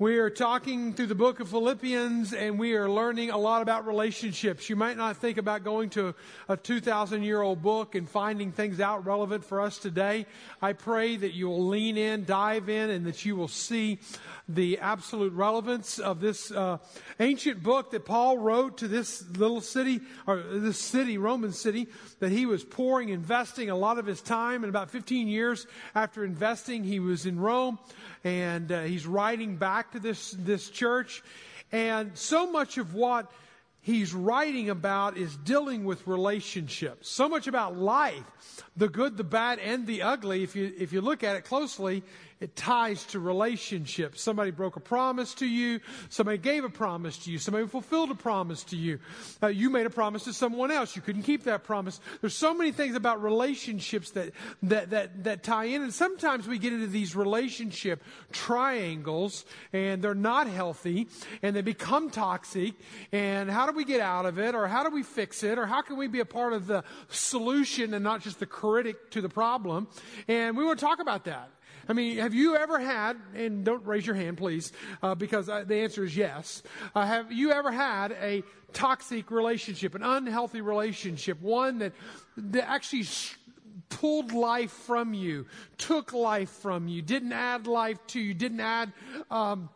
We are talking through the book of Philippians and we are learning a lot about relationships. You might not think about going to a 2,000 year old book and finding things out relevant for us today. I pray that you will lean in, dive in, and that you will see the absolute relevance of this uh, ancient book that Paul wrote to this little city, or this city, Roman city, that he was pouring, investing a lot of his time. And about 15 years after investing, he was in Rome and uh, he's writing back to this, this church. And so much of what he's writing about is dealing with relationships. So much about life, the good, the bad, and the ugly. If you, if you look at it closely, it ties to relationships. Somebody broke a promise to you. Somebody gave a promise to you. Somebody fulfilled a promise to you. Uh, you made a promise to someone else. You couldn't keep that promise. There's so many things about relationships that, that, that, that tie in. And sometimes we get into these relationship triangles and they're not healthy and they become toxic. And how do we get out of it? Or how do we fix it? Or how can we be a part of the solution and not just the critic to the problem? And we want to talk about that. I mean, have you ever had, and don't raise your hand, please, uh, because uh, the answer is yes. Uh, have you ever had a toxic relationship, an unhealthy relationship, one that, that actually pulled life from you, took life from you, didn't add life to you, didn't add, um,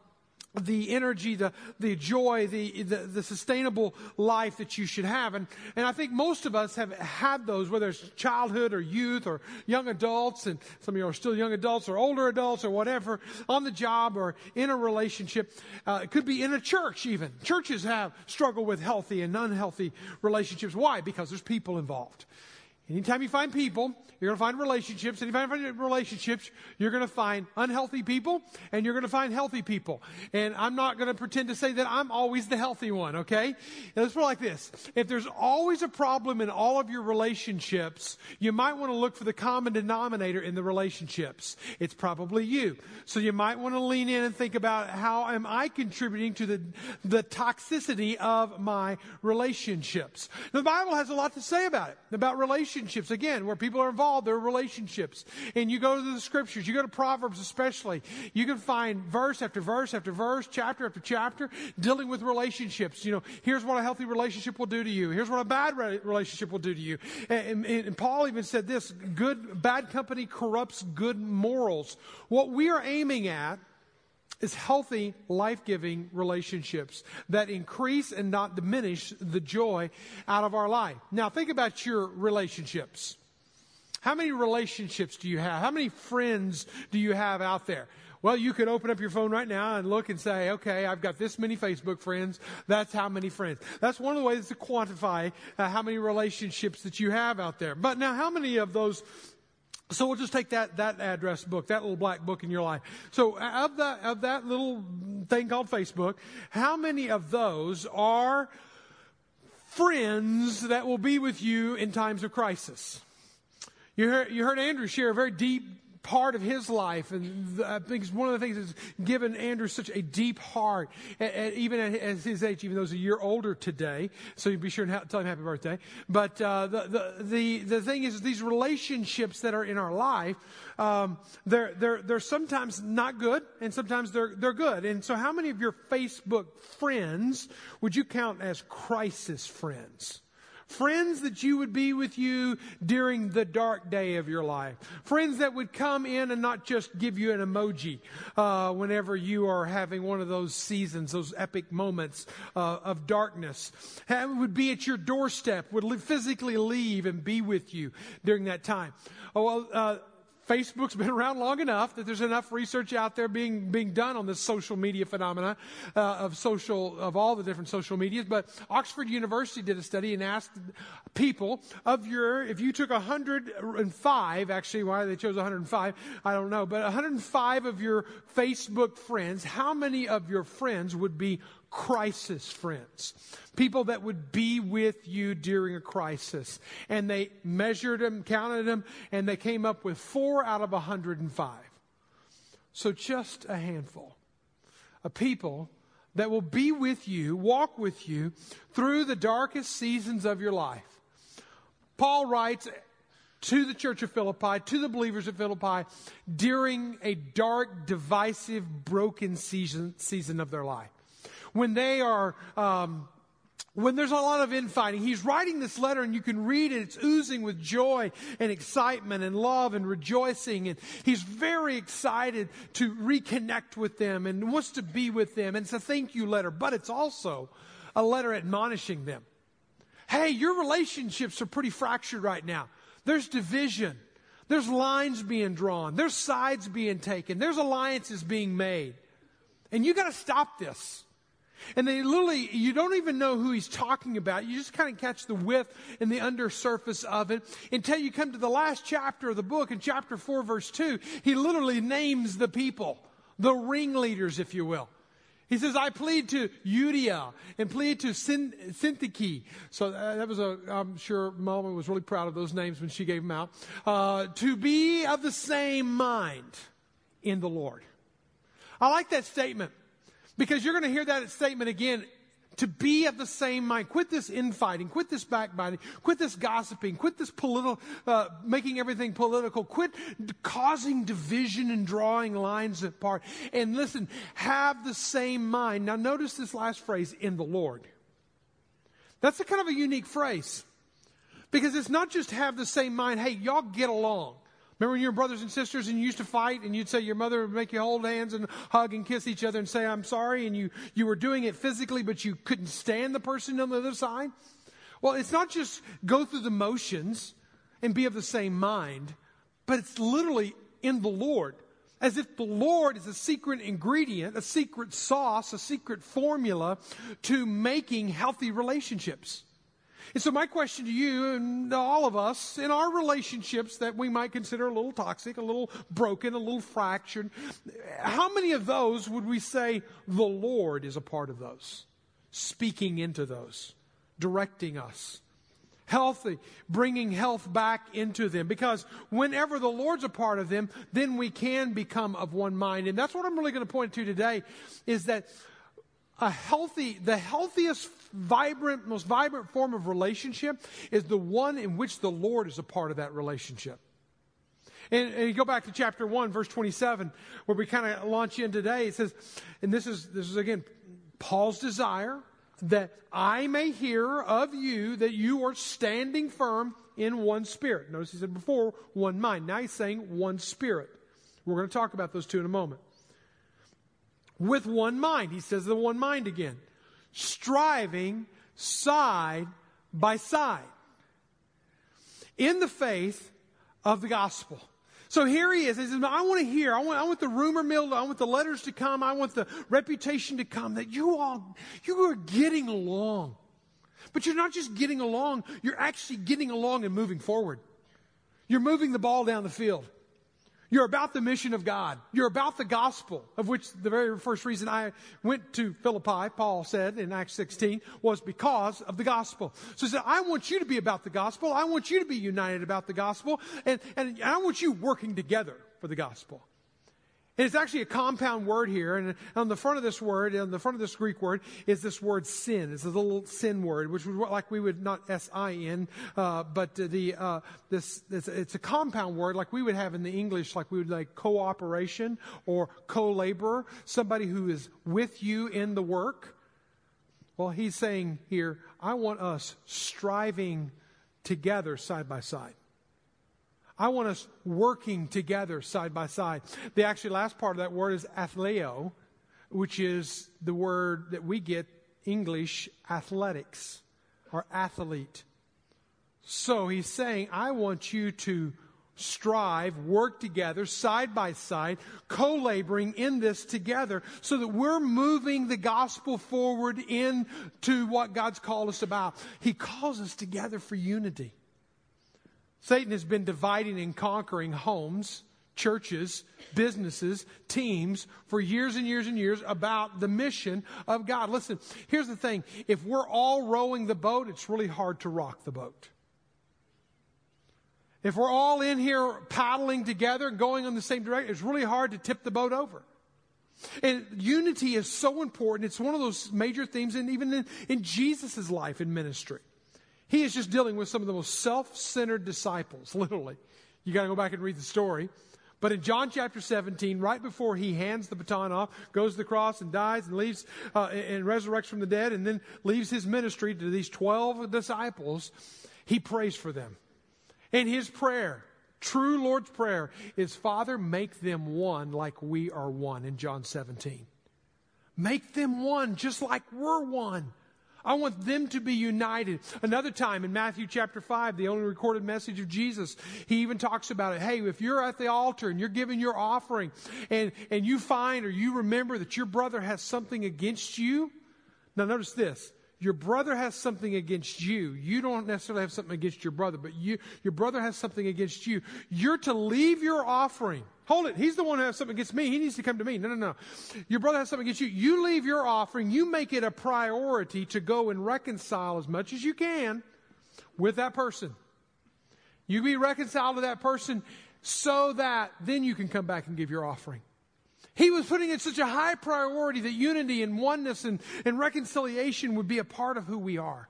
the energy, the, the joy, the, the, the, sustainable life that you should have. And, and I think most of us have had those, whether it's childhood or youth or young adults, and some of you are still young adults or older adults or whatever, on the job or in a relationship. Uh, it could be in a church even. Churches have struggled with healthy and unhealthy relationships. Why? Because there's people involved. Anytime you find people, you're going to find relationships. Anytime you find relationships, you're going to find unhealthy people and you're going to find healthy people. And I'm not going to pretend to say that I'm always the healthy one, okay? Let's put it like this. If there's always a problem in all of your relationships, you might want to look for the common denominator in the relationships. It's probably you. So you might want to lean in and think about how am I contributing to the, the toxicity of my relationships. The Bible has a lot to say about it, about relationships relationships. Again, where people are involved, there are relationships. And you go to the scriptures, you go to Proverbs especially, you can find verse after verse after verse, chapter after chapter, dealing with relationships. You know, here's what a healthy relationship will do to you. Here's what a bad relationship will do to you. And, and, and Paul even said this, good, bad company corrupts good morals. What we are aiming at is healthy, life giving relationships that increase and not diminish the joy out of our life. Now, think about your relationships. How many relationships do you have? How many friends do you have out there? Well, you could open up your phone right now and look and say, okay, I've got this many Facebook friends. That's how many friends. That's one of the ways to quantify uh, how many relationships that you have out there. But now, how many of those so we'll just take that, that address book, that little black book in your life. So of that, of that little thing called Facebook, how many of those are friends that will be with you in times of crisis? You heard, you heard Andrew share a very deep part of his life. And I think it's one of the things that's given Andrew such a deep heart, even at, his age, even though he's a year older today. So you be sure and tell him happy birthday. But uh, the, the, the, the thing is, these relationships that are in our life, um, they're, they're, they're sometimes not good, and sometimes they're, they're good. And so, how many of your Facebook friends would you count as crisis friends? Friends that you would be with you during the dark day of your life. Friends that would come in and not just give you an emoji uh, whenever you are having one of those seasons, those epic moments uh, of darkness. Have, would be at your doorstep, would physically leave and be with you during that time. Oh, well, uh, Facebook's been around long enough that there's enough research out there being being done on this social media phenomena uh, of social of all the different social medias. But Oxford University did a study and asked people of your if you took 105 actually why they chose 105 I don't know but 105 of your Facebook friends how many of your friends would be crisis friends, people that would be with you during a crisis. And they measured them, counted them, and they came up with four out of 105. So just a handful of people that will be with you, walk with you through the darkest seasons of your life. Paul writes, to the church of Philippi, to the believers of Philippi, during a dark, divisive, broken season, season of their life. When they are, um, when there's a lot of infighting. He's writing this letter and you can read it. It's oozing with joy and excitement and love and rejoicing. And he's very excited to reconnect with them and wants to be with them. And it's a thank you letter, but it's also a letter admonishing them. Hey, your relationships are pretty fractured right now. There's division. There's lines being drawn. There's sides being taken. There's alliances being made. And you got to stop this. And they literally, you don't even know who he's talking about. You just kind of catch the width and the undersurface of it until you come to the last chapter of the book in chapter 4, verse 2. He literally names the people, the ringleaders, if you will. He says, I plead to Euodia and plead to Syntyche. So uh, that was a, I'm sure Mama was really proud of those names when she gave them out. Uh, to be of the same mind in the Lord. I like that statement because you're going to hear that statement again to be of the same mind. Quit this infighting. Quit this backbiting. Quit this gossiping. Quit this political, uh, making everything political. Quit causing division and drawing lines apart. And listen, have the same mind. Now notice this last phrase, in the Lord. That's a kind of a unique phrase. Because it's not just have the same mind, hey, y'all get along. Remember when you were brothers and sisters and you used to fight and you'd say your mother would make you hold hands and hug and kiss each other and say, I'm sorry, and you, you were doing it physically, but you couldn't stand the person on the other side? Well, it's not just go through the motions and be of the same mind, but it's literally in the Lord. As if the Lord is a secret ingredient, a secret sauce, a secret formula to making healthy relationships. And so my question to you and all of us in our relationships that we might consider a little toxic, a little broken, a little fractured, how many of those would we say the Lord is a part of those? Speaking into those, directing us healthy, bringing health back into them. Because whenever the Lord's a part of them, then we can become of one mind. And that's what I'm really going to point to today is that a healthy, the healthiest, vibrant, most vibrant form of relationship is the one in which the Lord is a part of that relationship. And, and you go back to chapter 1, verse 27, where we kind of launch in today. It says, and this is, this is again Paul's desire that I may hear of you that you are standing firm in one spirit. Notice he said before, one mind. Now he's saying one spirit. We're going to talk about those two in a moment with one mind. He says the one mind again. Striving side by side in the faith of the gospel. So here he is. He says, I want to hear. I want, I want the rumor mill. I want the letters to come. I want the reputation to come that you all, you are getting along. But you're not just getting along, you're actually getting along and moving forward. You're moving the ball down the field. You're about the mission of God. You're about the gospel, of which the very first reason I went to Philippi, Paul said in Acts 16, was because of the gospel. So he said, I want you to be about the gospel. I want you to be united about the gospel. And, and I want you working together for the gospel. And it's actually a compound word here. And on the front of this word, on the front of this Greek word, is this word sin. It's a little sin word, which was like we would not S-I-N, uh, but the, uh, this, it's, it's, a compound word like we would have in the English, like we would like cooperation or co-laborer, somebody who is with you in the work. Well, he's saying here, I want us striving together side by side. I want us working together side by side. The actually last part of that word is athleo, which is the word that we get English athletics or athlete. So he's saying, I want you to strive, work together, side by side, co laboring in this together, so that we're moving the gospel forward into what God's called us about. He calls us together for unity. Satan has been dividing and conquering homes, churches, businesses, teams for years and years and years about the mission of God. Listen, here's the thing if we're all rowing the boat, it's really hard to rock the boat. If we're all in here paddling together and going in the same direction, it's really hard to tip the boat over. And unity is so important. It's one of those major themes, and even in, in Jesus' life and ministry. He is just dealing with some of the most self centered disciples, literally. You got to go back and read the story. But in John chapter 17, right before he hands the baton off, goes to the cross and dies and leaves uh, and resurrects from the dead, and then leaves his ministry to these 12 disciples, he prays for them. And his prayer, true Lord's prayer, is Father, make them one like we are one in John 17. Make them one just like we're one. I want them to be united. Another time in Matthew chapter 5, the only recorded message of Jesus, he even talks about it. Hey, if you're at the altar and you're giving your offering and, and you find or you remember that your brother has something against you, now notice this. Your brother has something against you. You don't necessarily have something against your brother, but you, your brother has something against you. You're to leave your offering Hold it. He's the one who has something against me. He needs to come to me. No, no, no. Your brother has something against you. You leave your offering. You make it a priority to go and reconcile as much as you can with that person. You be reconciled to that person so that then you can come back and give your offering. He was putting it such a high priority that unity and oneness and, and reconciliation would be a part of who we are.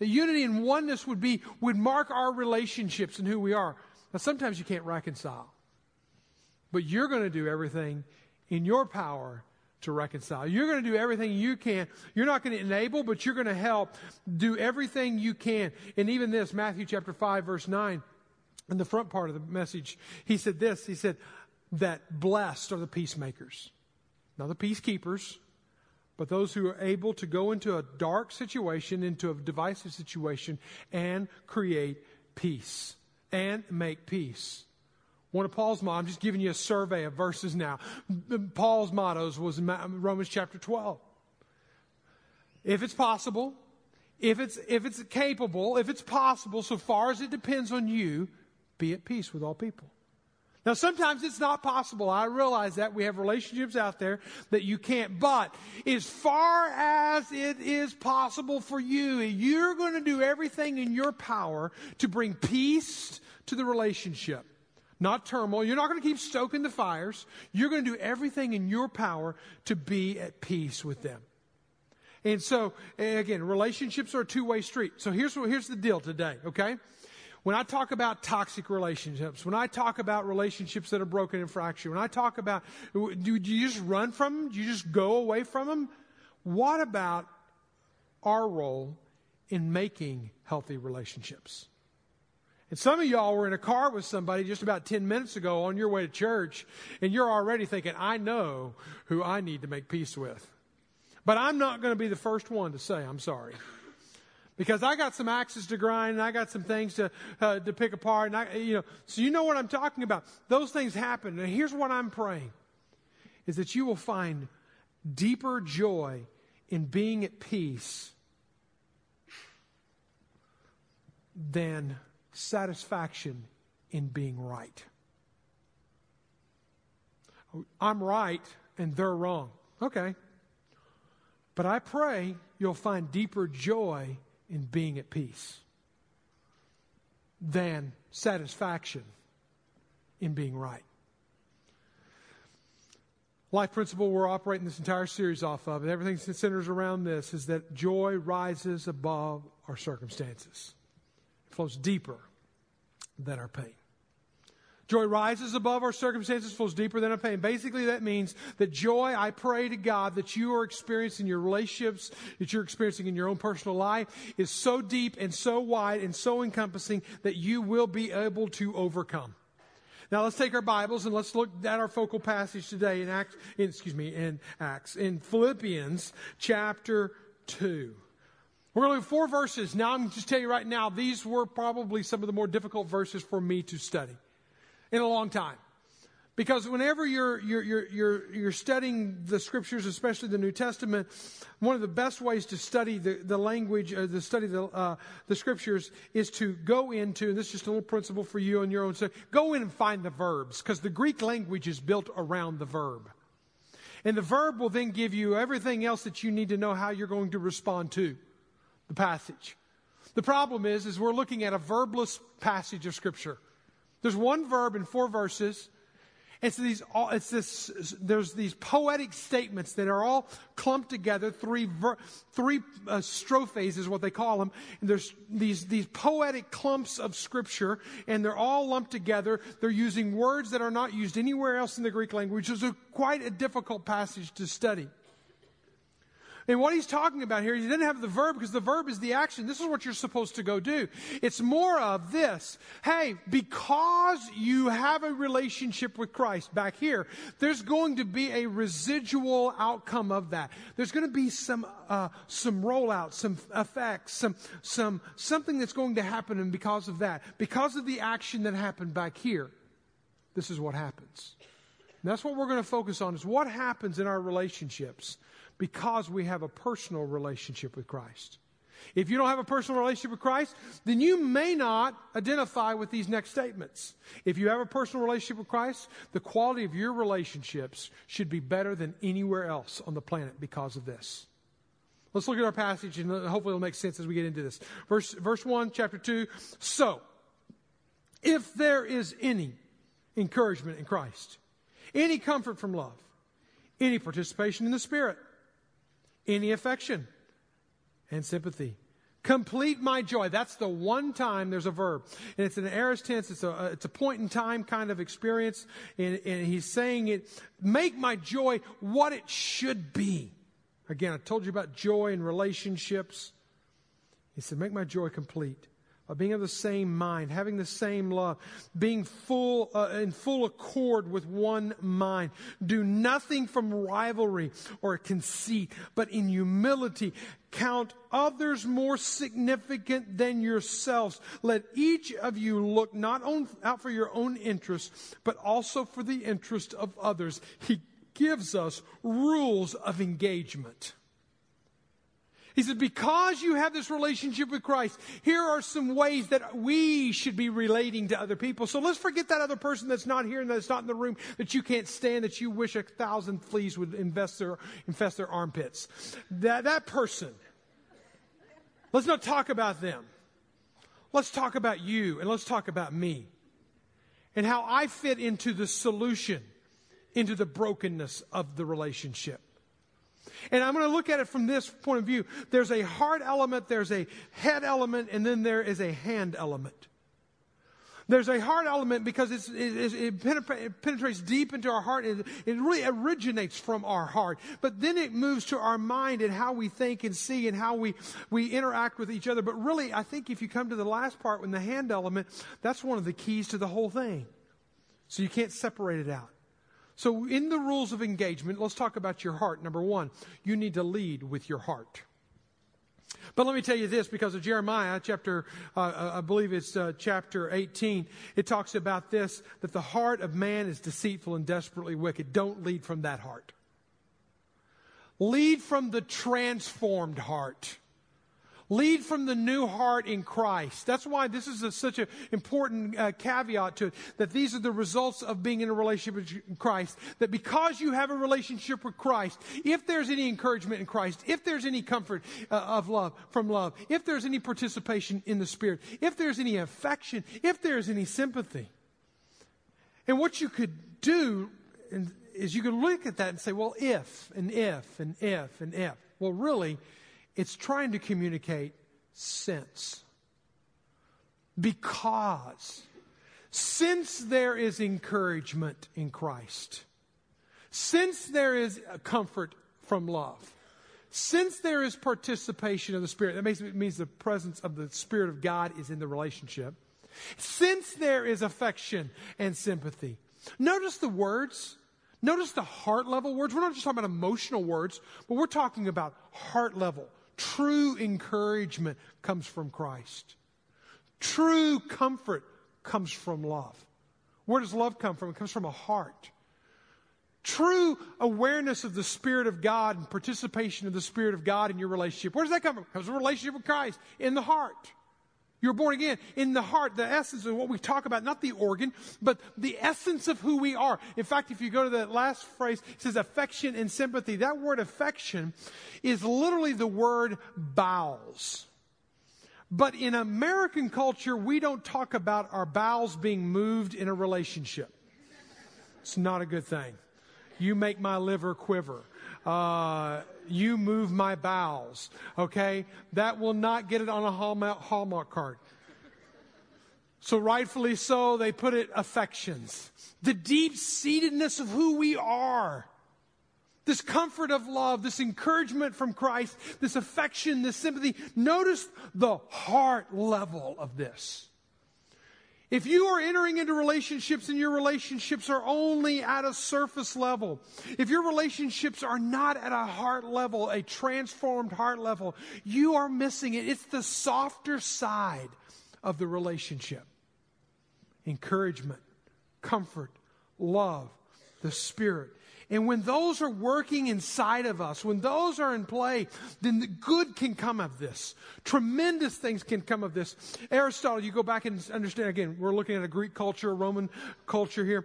That unity and oneness would be, would mark our relationships and who we are. Now sometimes you can't reconcile. But you're going to do everything in your power to reconcile. You're going to do everything you can. You're not going to enable, but you're going to help do everything you can. And even this, Matthew chapter 5, verse 9, in the front part of the message, he said this He said, that blessed are the peacemakers. Not the peacekeepers, but those who are able to go into a dark situation, into a divisive situation, and create peace and make peace. One of Paul's mottos, I'm just giving you a survey of verses now. Paul's mottos was in Romans chapter 12. If it's possible, if it's, if it's capable, if it's possible, so far as it depends on you, be at peace with all people. Now, sometimes it's not possible. I realize that. We have relationships out there that you can't. But as far as it is possible for you, you're going to do everything in your power to bring peace to the relationship not turmoil. You're not going to keep stoking the fires. You're going to do everything in your power to be at peace with them. And so, again, relationships are a two way street. So here's, here's the deal today, okay? When I talk about toxic relationships, when I talk about relationships that are broken and fractured, when I talk about, do, you just run from them? Do you just go away from them? What about our role in making healthy relationships? And some of y'all were in a car with somebody just about 10 minutes ago on your way to church, and you're already thinking, I know who I need to make peace with. But I'm not going to be the first one to say I'm sorry. Because I got some axes to grind and I got some things to, uh, to pick apart. And I, you know, so you know what I'm talking about. Those things happen. And here's what I'm praying is that you will find deeper joy in being at peace than satisfaction in being right. I'm right and they're wrong. Okay. But I pray you'll find deeper joy in being at peace than satisfaction in being right. Life principle we're operating this entire series off of, and everything that centers around this, is that joy rises above our circumstances It flows deeper than our pain. Joy rises above our circumstances, flows deeper than our pain. Basically, that means that joy, I pray to God that you are experiencing your relationships, that you're experiencing in your own personal life, is so deep and so wide and so encompassing that you will be able to overcome. Now let's take our Bibles and let's look at our focal passage today in Acts, in, excuse me, in Acts, in Philippians chapter 2. We're going to look at four verses. Now, I'm just tell you right now, these were probably some of the more difficult verses for me to study in a long time. Because whenever you're, you're, you're, you're, you're studying the scriptures, especially the New Testament, one of the best ways to study the, the language, uh, to study the, uh, the scriptures is to go into, and this is just a little principle for you on your own, so go in and find the verbs, because the Greek language is built around the verb. And the verb will then give you everything else that you need to know how you're going to respond to the passage. The problem is, is we're looking at a verbless passage of Scripture. There's one verb in four verses, It's these, it's this, there's these poetic statements that are all clumped together, three, ver, three uh, strophes is what they call them. And there's these, these poetic clumps of scripture, and they're all lumped together. They're using words that are not used anywhere else in the Greek language, It's a, quite a difficult passage to study. And what he's talking about here, he didn't have the verb because the verb is the action. This is what you're supposed to go do. It's more of this. Hey, because you have a relationship with Christ back here, there's going to be a residual outcome of that. There's going to be some, uh, some rollout, some effects, some, some, something that's going to happen. And because of that, because of the action that happened back here, this is what happens. And that's what we're going to focus on is what happens in our relationships because we have a personal relationship with Christ. If you don't have a personal relationship with Christ, then you may not identify with these next statements. If you have a personal relationship with Christ, the quality of your relationships should be better than anywhere else on the planet because of this. Let's look at our passage and hopefully it'll make sense as we get into this. Verse, verse 1, chapter 2. So, if there is any encouragement in Christ, any comfort from love, any participation in the Spirit, any affection and sympathy. Complete my joy. That's the one time there's a verb. And it's an aorist tense. It's a, it's a point in time kind of experience. And, and he's saying it, make my joy what it should be. Again, I told you about joy and relationships. He said, make my joy complete of being of the same mind, having the same love, being full uh, in full accord with one mind. Do nothing from rivalry or conceit, but in humility count others more significant than yourselves. Let each of you look not on, out for your own interests, but also for the interest of others. He gives us rules of engagement. He said, because you have this relationship with Christ, here are some ways that we should be relating to other people. So let's forget that other person that's not here and that's not in the room that you can't stand, that you wish a thousand fleas would infest their, infest their armpits. That, that person. Let's not talk about them. Let's talk about you and let's talk about me and how I fit into the solution, into the brokenness of the relationship. And I'm going to look at it from this point of view. There's a heart element, there's a head element, and then there is a hand element. There's a heart element because it, it, penetrates deep into our heart. It, it really originates from our heart. But then it moves to our mind and how we think and see and how we, we interact with each other. But really, I think if you come to the last part, when the hand element, that's one of the keys to the whole thing. So you can't separate it out. So, in the rules of engagement, let's talk about your heart. Number one, you need to lead with your heart. But let me tell you this because of Jeremiah, chapter, uh, uh I believe it's uh, chapter 18, it talks about this that the heart of man is deceitful and desperately wicked. Don't lead from that heart. Lead from the transformed heart. Lead from the new heart in Christ. That's why this is a, such an important uh, caveat to it, that these are the results of being in a relationship with Christ. That because you have a relationship with Christ, if there's any encouragement in Christ, if there's any comfort uh, of love, from love, if there's any participation in the Spirit, if there's any affection, if there's any sympathy. And what you could do is you could look at that and say, well, if, and if, and if, and if. Well, really, it's trying to communicate sense. Because since there is encouragement in Christ, since there is comfort from love, since there is participation of the Spirit, that makes, means the presence of the Spirit of God is in the relationship. Since there is affection and sympathy, notice the words. Notice the heart level words. We're not just talking about emotional words, but we're talking about heart level, True encouragement comes from Christ. True comfort comes from love. Where does love come from? It comes from a heart. True awareness of the Spirit of God and participation of the Spirit of God in your relationship. Where does that come from? It comes from a relationship with Christ in the heart. You're born again in the heart, the essence of what we talk about, not the organ, but the essence of who we are. In fact, if you go to that last phrase, it says affection and sympathy. That word affection is literally the word bowels. But in American culture, we don't talk about our bowels being moved in a relationship. It's not a good thing. You make my liver quiver. Uh, you move my bowels. Okay? That will not get it on a Hallmark, Hallmark card. So, rightfully so, they put it affections. The deep seatedness of who we are. This comfort of love, this encouragement from Christ, this affection, this sympathy. Notice the heart level of this. If you are entering into relationships and your relationships are only at a surface level, if your relationships are not at a heart level, a transformed heart level, you are missing it. It's the softer side of the relationship encouragement, comfort, love, the Spirit. And when those are working inside of us, when those are in play, then the good can come of this. Tremendous things can come of this. Aristotle, you go back and understand again, we're looking at a Greek culture, a Roman culture here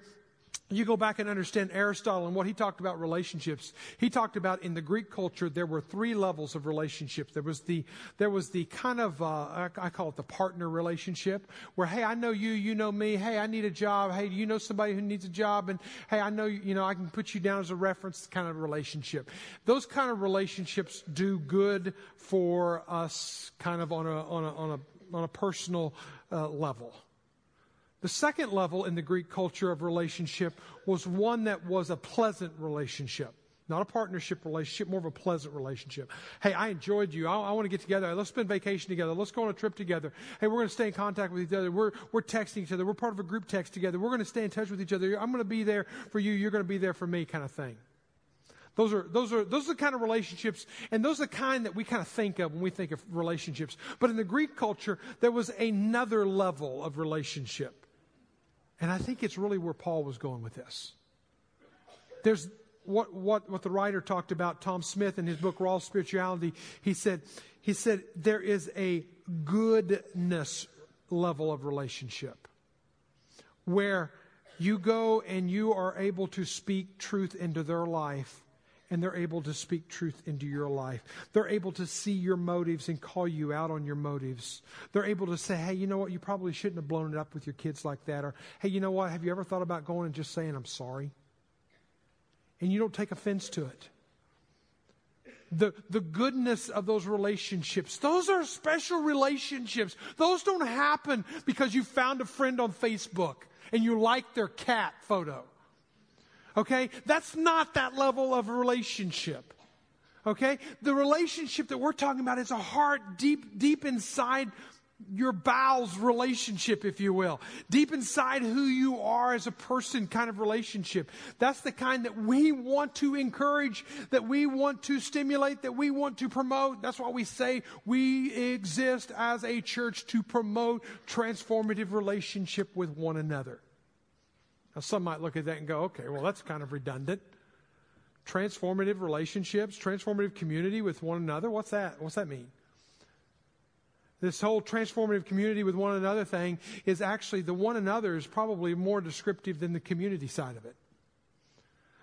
you go back and understand Aristotle and what he talked about relationships. He talked about in the Greek culture there were three levels of relationships. There was the there was the kind of uh, I call it the partner relationship where hey I know you you know me hey I need a job hey you know somebody who needs a job and hey I know you know I can put you down as a reference kind of relationship. Those kind of relationships do good for us kind of on a on a on a on a personal uh, level. The second level in the Greek culture of relationship was one that was a pleasant relationship. Not a partnership relationship, more of a pleasant relationship. Hey, I enjoyed you. I, I, want to get together. Let's spend vacation together. Let's go on a trip together. Hey, we're going to stay in contact with each other. We're, we're texting each other. We're part of a group text together. We're going to stay in touch with each other. I'm going to be there for you. You're going to be there for me kind of thing. Those are, those are, those are the kind of relationships, and those are the kind that we kind of think of when we think of relationships. But in the Greek culture, there was another level of relationship. And I think it's really where Paul was going with this. There's what, what, what the writer talked about, Tom Smith, in his book Raw Spirituality. He said, he said, there is a goodness level of relationship where you go and you are able to speak truth into their life and they're able to speak truth into your life. They're able to see your motives and call you out on your motives. They're able to say, hey, you know what? You probably shouldn't have blown it up with your kids like that. Or, hey, you know what? Have you ever thought about going and just saying, I'm sorry? And you don't take offense to it. The, the goodness of those relationships. Those are special relationships. Those don't happen because you found a friend on Facebook and you like their cat photo. Okay? That's not that level of relationship. Okay? The relationship that we're talking about is a heart deep, deep inside your bowels relationship, if you will. Deep inside who you are as a person kind of relationship. That's the kind that we want to encourage, that we want to stimulate, that we want to promote. That's why we say we exist as a church to promote transformative relationship with one another. Now, some might look at that and go, okay, well, that's kind of redundant. Transformative relationships, transformative community with one another. What's that? What's that mean? This whole transformative community with one another thing is actually the one another is probably more descriptive than the community side of it.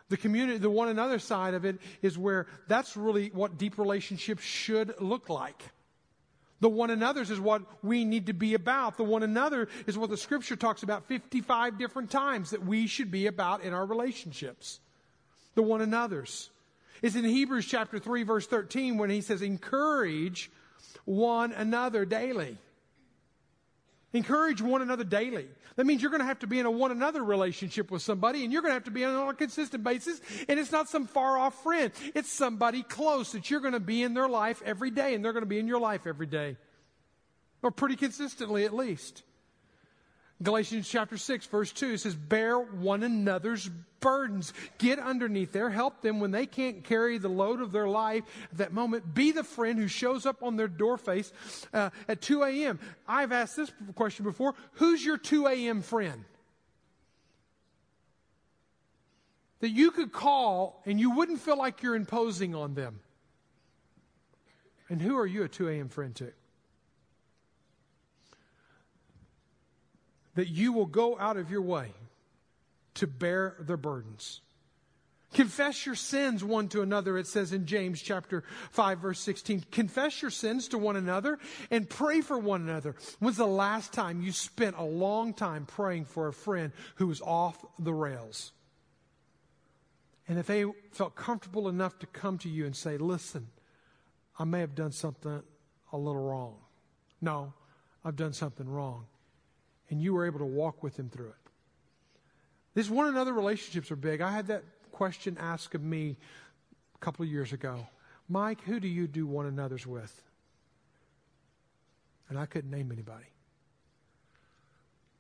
The community, the one another side of it is where that's really what deep relationships should look like. The one another's is what we need to be about. The one another is what the scripture talks about 55 different times that we should be about in our relationships. The one another's. is in Hebrews chapter 3 verse 13 when he says, encourage one another daily. Encourage one another daily. That means you're going to have to be in a one another relationship with somebody and you're going to have to be on a consistent basis. And it's not some far off friend. It's somebody close that you're going to be in their life every day and they're going to be in your life every day. Or pretty consistently at least. Galatians chapter 6, verse 2 says, Bear one another's burdens. Get underneath there. Help them when they can't carry the load of their life at that moment. Be the friend who shows up on their door face uh, at 2 a.m. I've asked this question before Who's your 2 a.m. friend? That you could call and you wouldn't feel like you're imposing on them. And who are you a 2 a.m. friend to? That you will go out of your way to bear their burdens. Confess your sins one to another, it says in James chapter 5 verse 16. Confess your sins to one another and pray for one another. When's the last time you spent a long time praying for a friend who was off the rails? and if they felt comfortable enough to come to you and say, listen, I may have done something a little wrong. No, I've done something wrong. And you were able to walk with them through it. This one another relationships are big. I had that question asked of me a couple of years ago. Mike, who do you do one another's with? And I couldn't name anybody.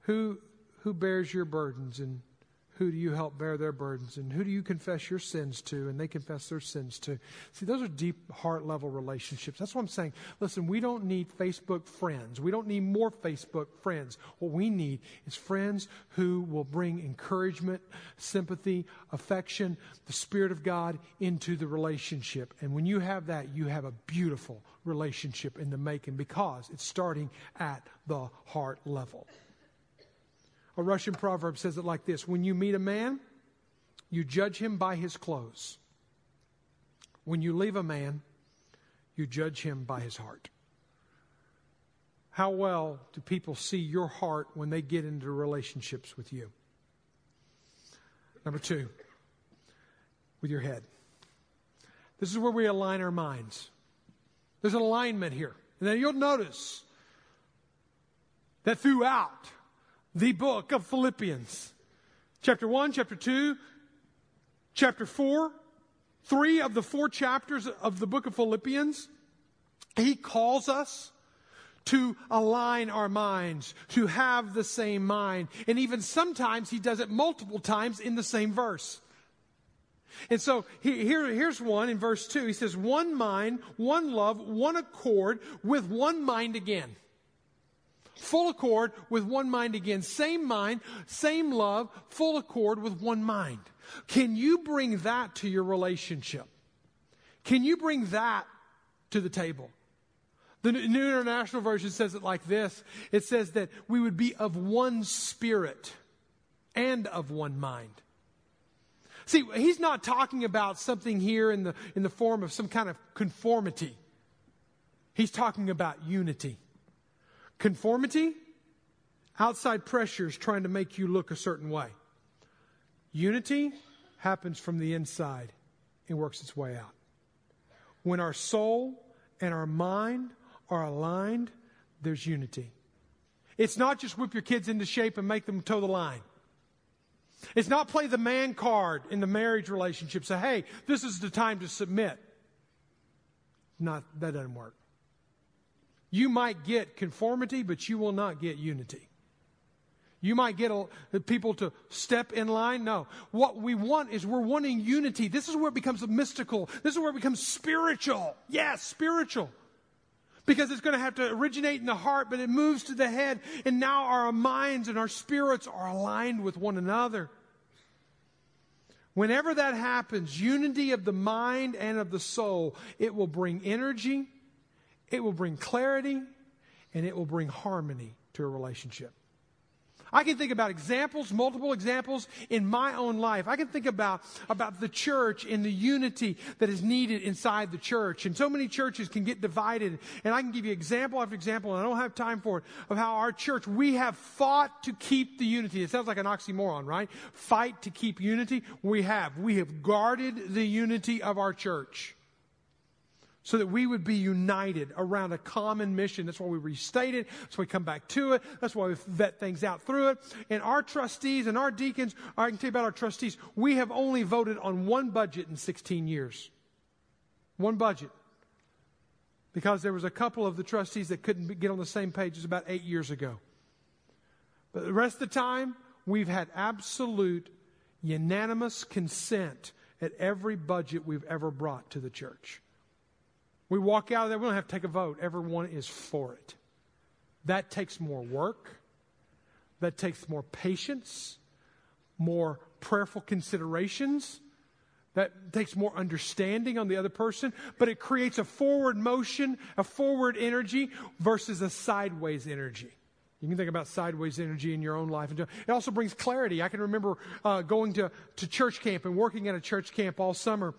Who who bears your burdens and who do you help bear their burdens? And who do you confess your sins to and they confess their sins to? See, those are deep heart level relationships. That's what I'm saying. Listen, we don't need Facebook friends. We don't need more Facebook friends. What we need is friends who will bring encouragement, sympathy, affection, the Spirit of God into the relationship. And when you have that, you have a beautiful relationship in the making because it's starting at the heart level. A Russian proverb says it like this When you meet a man, you judge him by his clothes. When you leave a man, you judge him by his heart. How well do people see your heart when they get into relationships with you? Number two, with your head. This is where we align our minds. There's an alignment here. And then you'll notice that throughout the book of Philippians. Chapter 1, chapter 2, chapter 4, three of the four chapters of the book of Philippians, he calls us to align our minds, to have the same mind. And even sometimes he does it multiple times in the same verse. And so here, here's one in verse 2. He says, One mind, one love, one accord, with one mind again full accord with one mind again. Same mind, same love, full accord with one mind. Can you bring that to your relationship? Can you bring that to the table? The New International Version says it like this it says that we would be of one spirit and of one mind. See, he's not talking about something here in the, in the form of some kind of conformity. He's talking about unity. Conformity, outside pressures trying to make you look a certain way. Unity happens from the inside and works its way out. When our soul and our mind are aligned, there's unity. It's not just whip your kids into shape and make them toe the line. It's not play the man card in the marriage relationship. Say, hey, this is the time to submit. Not, that doesn't work. You might get conformity, but you will not get unity. You might get a, people to step in line. No. What we want is we're wanting unity. This is where it becomes mystical. This is where it becomes spiritual. Yes, spiritual. Because it's going to have to originate in the heart, but it moves to the head. And now our minds and our spirits are aligned with one another. Whenever that happens, unity of the mind and of the soul, it will bring energy it will bring clarity and it will bring harmony to a relationship. I can think about examples, multiple examples in my own life. I can think about, about the church and the unity that is needed inside the church. And so many churches can get divided. And I can give you example after example, and I don't have time for it, of how our church, we have fought to keep the unity. It sounds like an oxymoron, right? Fight to keep unity. We have. We have guarded the unity of our church so that we would be united around a common mission. That's why we restate it. That's why we come back to it. That's why we vet things out through it. And our trustees and our deacons, I can tell you about our trustees, we have only voted on one budget in 16 years. One budget. Because there was a couple of the trustees that couldn't get on the same page as about eight years ago. But the rest of the time, we've had absolute unanimous consent at every budget we've ever brought to the church. We walk out of there, we don't have to take a vote. Everyone is for it. That takes more work. That takes more patience, more prayerful considerations. That takes more understanding on the other person, but it creates a forward motion, a forward energy versus a sideways energy. You can think about sideways energy in your own life. And it also brings clarity. I can remember uh, going to, to church camp and working at a church camp all summer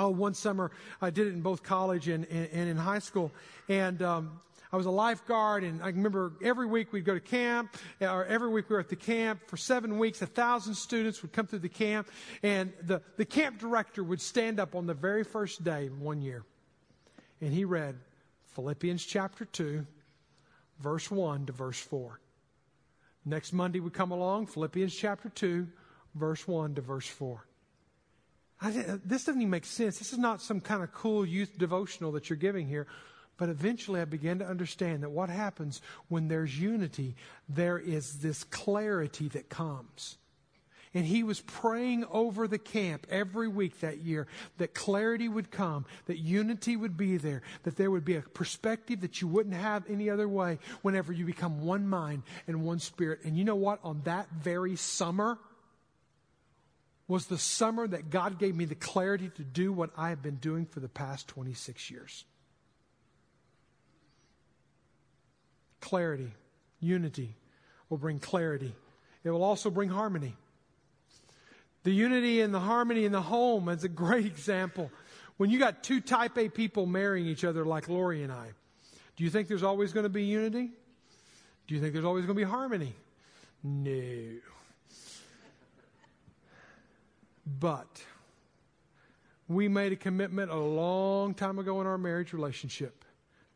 Oh, one summer I did it in both college and, and, and in high school. And um, I was a lifeguard, and I remember every week we'd go to camp, or every week we were at the camp. For seven weeks, a thousand students would come through the camp, and the, the camp director would stand up on the very first day one year, and he read Philippians chapter 2, verse 1 to verse 4. Next Monday we come along, Philippians chapter 2, verse 1 to verse 4. I, uh, this doesn't even make sense. This is not some kind of cool youth devotional that you're giving here. But eventually I began to understand that what happens when there's unity, there is this clarity that comes. And he was praying over the camp every week that year that clarity would come, that unity would be there, that there would be a perspective that you wouldn't have any other way whenever you become one mind and one spirit. And you know what? On that very summer was the summer that God gave me the clarity to do what I have been doing for the past 26 years. clarity, unity will bring clarity. It will also bring harmony. The unity and the harmony in the home is a great example. When you got two type A people marrying each other like Lori and I, do you think there's always going to be unity? Do you think there's always going to be harmony? No. But we made a commitment a long time ago in our marriage relationship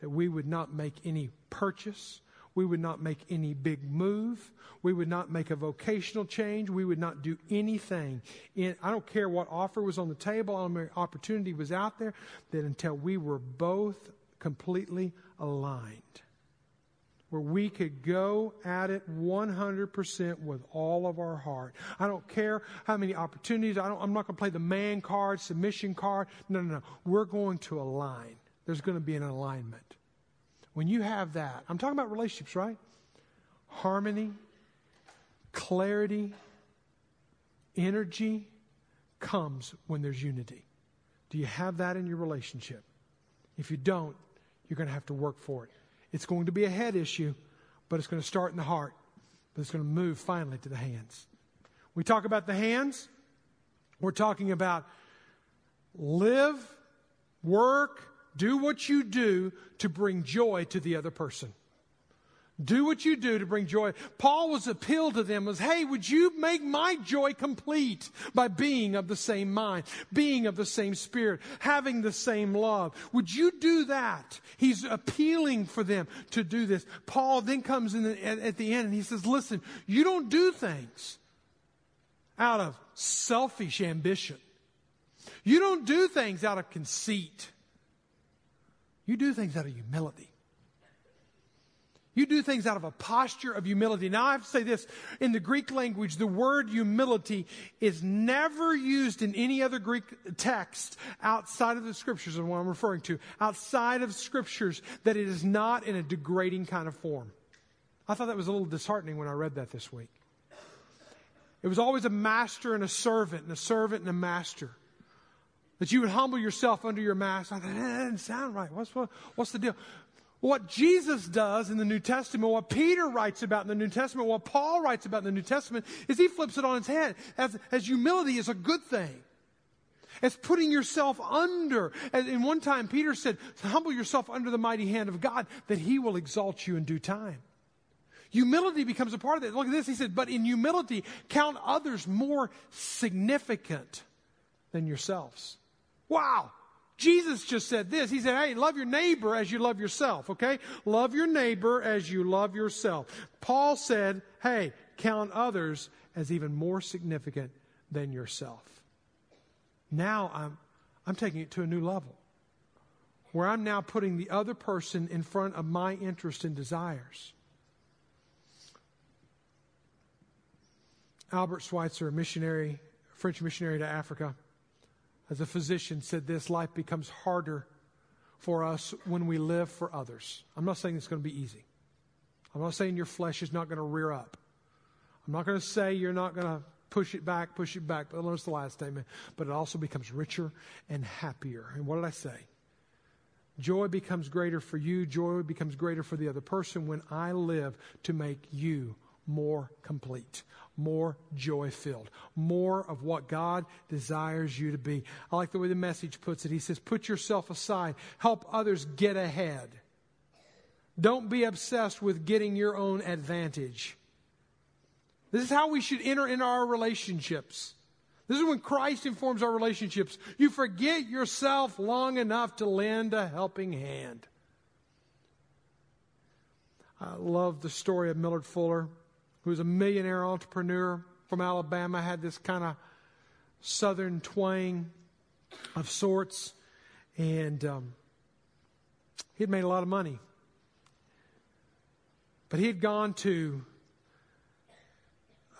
that we would not make any purchase. We would not make any big move. We would not make a vocational change. We would not do anything. In, I don't care what offer was on the table, opportunity was out there, that until we were both completely aligned. Where we could go at it 100% with all of our heart. I don't care how many opportunities. I am not going to play the man card, submission card. No, no, no. We're going to align. There's going to be an alignment. When you have that, I'm talking about relationships, right? Harmony, clarity, energy comes when there's unity. Do you have that in your relationship? If you don't, you're going to have to work for it. It's going to be a head issue, but it's going to start in the heart, but it's going to move finally to the hands. We talk about the hands, we're talking about live, work, do what you do to bring joy to the other person. Do what you do to bring joy. Paul was appeal to them was, hey, would you make my joy complete by being of the same mind, being of the same spirit, having the same love? Would you do that? He's appealing for them to do this. Paul then comes in the, at, at the end and he says, listen, you don't do things out of selfish ambition. You don't do things out of conceit. You do things out of humility. You do things out of a posture of humility. Now, I have to say this in the Greek language, the word humility is never used in any other Greek text outside of the scriptures, and what I'm referring to, outside of scriptures, that it is not in a degrading kind of form. I thought that was a little disheartening when I read that this week. It was always a master and a servant, and a servant and a master. That you would humble yourself under your master. I thought, that doesn't sound right. What's, what, what's the deal? What Jesus does in the New Testament, what Peter writes about in the New Testament, what Paul writes about in the New Testament, is he flips it on its head. As, as humility is a good thing. As putting yourself under. As in one time, Peter said, humble yourself under the mighty hand of God, that he will exalt you in due time. Humility becomes a part of that. Look at this. He said, but in humility, count others more significant than yourselves. Wow. Jesus just said this. He said, Hey, love your neighbor as you love yourself, okay? Love your neighbor as you love yourself. Paul said, Hey, count others as even more significant than yourself. Now I'm, I'm taking it to a new level where I'm now putting the other person in front of my interest and desires. Albert Schweitzer, a missionary, French missionary to Africa, as a physician, said this life becomes harder for us when we live for others. I'm not saying it's going to be easy. I'm not saying your flesh is not going to rear up. I'm not going to say you're not going to push it back, push it back. But notice the last statement. But it also becomes richer and happier. And what did I say? Joy becomes greater for you. Joy becomes greater for the other person when I live to make you more complete, more joy filled, more of what God desires you to be. I like the way the message puts it. He says, Put yourself aside, help others get ahead. Don't be obsessed with getting your own advantage. This is how we should enter into our relationships. This is when Christ informs our relationships. You forget yourself long enough to lend a helping hand. I love the story of Millard Fuller, who was a millionaire entrepreneur from Alabama, had this kind of southern twang of sorts, and um, he'd made a lot of money. But he had gone to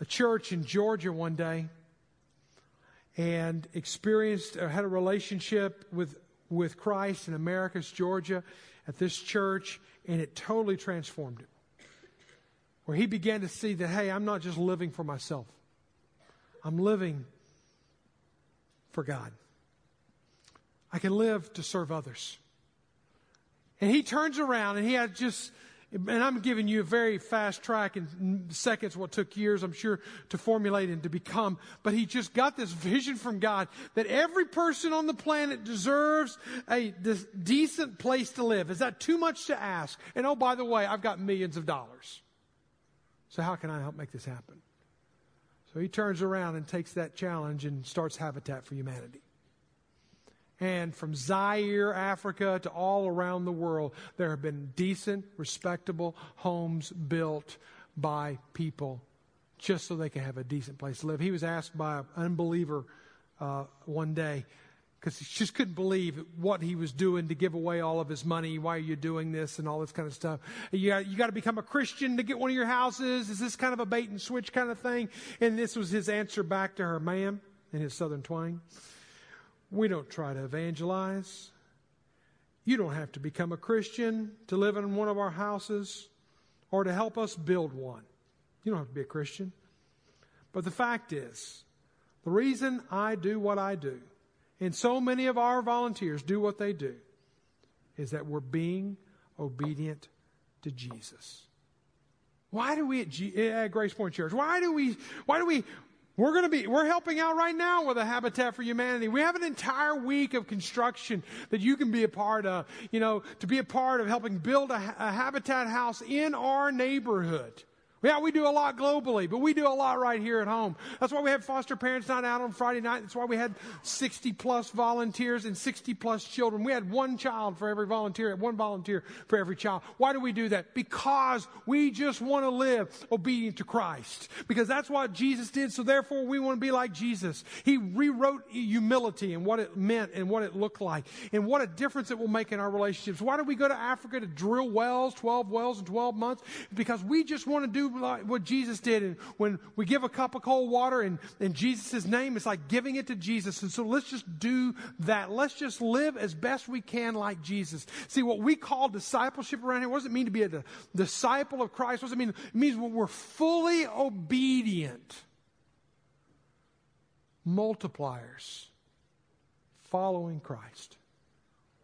a church in Georgia one day and experienced or had a relationship with, with Christ in Americus Georgia, at this church, and it totally transformed him. Where he began to see that, hey, I'm not just living for myself, I'm living for God. I can live to serve others. And he turns around and he had just and I'm giving you a very fast track in seconds, what took years, I'm sure, to formulate and to become. But he just got this vision from God that every person on the planet deserves a decent place to live. Is that too much to ask? And oh, by the way, I've got millions of dollars. So how can I help make this happen? So he turns around and takes that challenge and starts Habitat for Humanity. And from Zaire, Africa, to all around the world, there have been decent, respectable homes built by people just so they can have a decent place to live. He was asked by an unbeliever uh, one day because he just couldn't believe what he was doing to give away all of his money. Why are you doing this and all this kind of stuff? You got, you got to become a Christian to get one of your houses. Is this kind of a bait and switch kind of thing? And this was his answer back to her, ma'am, in his southern twang. We don't try to evangelize. You don't have to become a Christian to live in one of our houses or to help us build one. You don't have to be a Christian. But the fact is, the reason I do what I do, and so many of our volunteers do what they do, is that we're being obedient to Jesus. Why do we at, G- eh, at Grace Point Church? Why do we? Why do we? We're going to be, we're helping out right now with a Habitat for Humanity. We have an entire week of construction that you can be a part of, you know, to be a part of helping build a, a Habitat house in our neighborhood. Yeah, we do a lot globally, but we do a lot right here at home. That's why we had foster parents night out on Friday night. That's why we had 60 plus volunteers and 60 plus children. We had one child for every volunteer, one volunteer for every child. Why do we do that? Because we just want to live obedient to Christ. Because that's what Jesus did, so therefore we want to be like Jesus. He rewrote humility and what it meant and what it looked like and what a difference it will make in our relationships. Why do we go to Africa to drill wells, 12 wells in 12 months? Because we just want to do like what Jesus did. And when we give a cup of cold water in, in Jesus' name, it's like giving it to Jesus. And so let's just do that. Let's just live as best we can like Jesus. See, what we call discipleship around here, what does it mean to be a disciple of Christ? What does it mean? It means when we're fully obedient. Multipliers following Christ.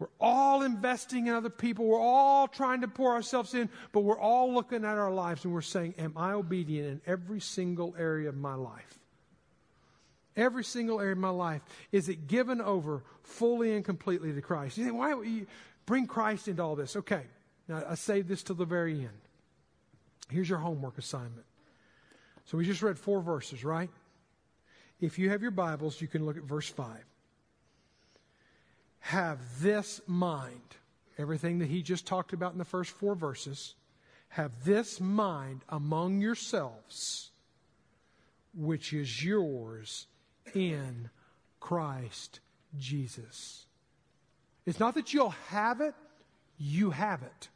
We're all investing in other people. We're all trying to pour ourselves in, but we're all looking at our lives and we're saying, Am I obedient in every single area of my life? Every single area of my life. Is it given over fully and completely to Christ? You think, why would you bring Christ into all this? Okay, now I saved this till the very end. Here's your homework assignment. So we just read four verses, right? If you have your Bibles, you can look at verse 5 have this mind. Everything that he just talked about in the first four verses. Have this mind among yourselves, which is yours in Christ Jesus. It's not that you'll have it, you have it.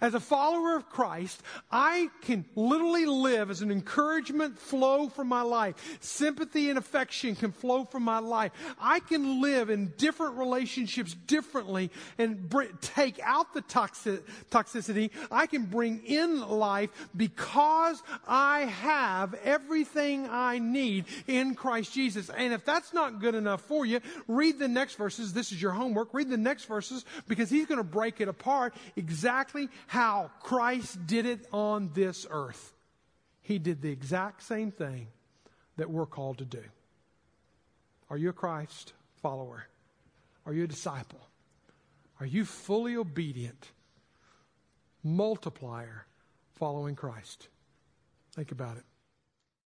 As a follower of Christ, I can literally live as an encouragement flow from my life. Sympathy and affection can flow from my life. I can live in different relationships differently and br- take out the toxic- toxicity. I can bring in life because I have everything I need in Christ Jesus. And if that's not good enough for you, read the next verses. This is your homework. Read the next verses because he's going to break it apart exactly how Christ did it on this earth. He did the exact same thing that we're called to do. Are you a Christ follower? Are you a disciple? Are you fully obedient? multiplier following Christ. Think about it.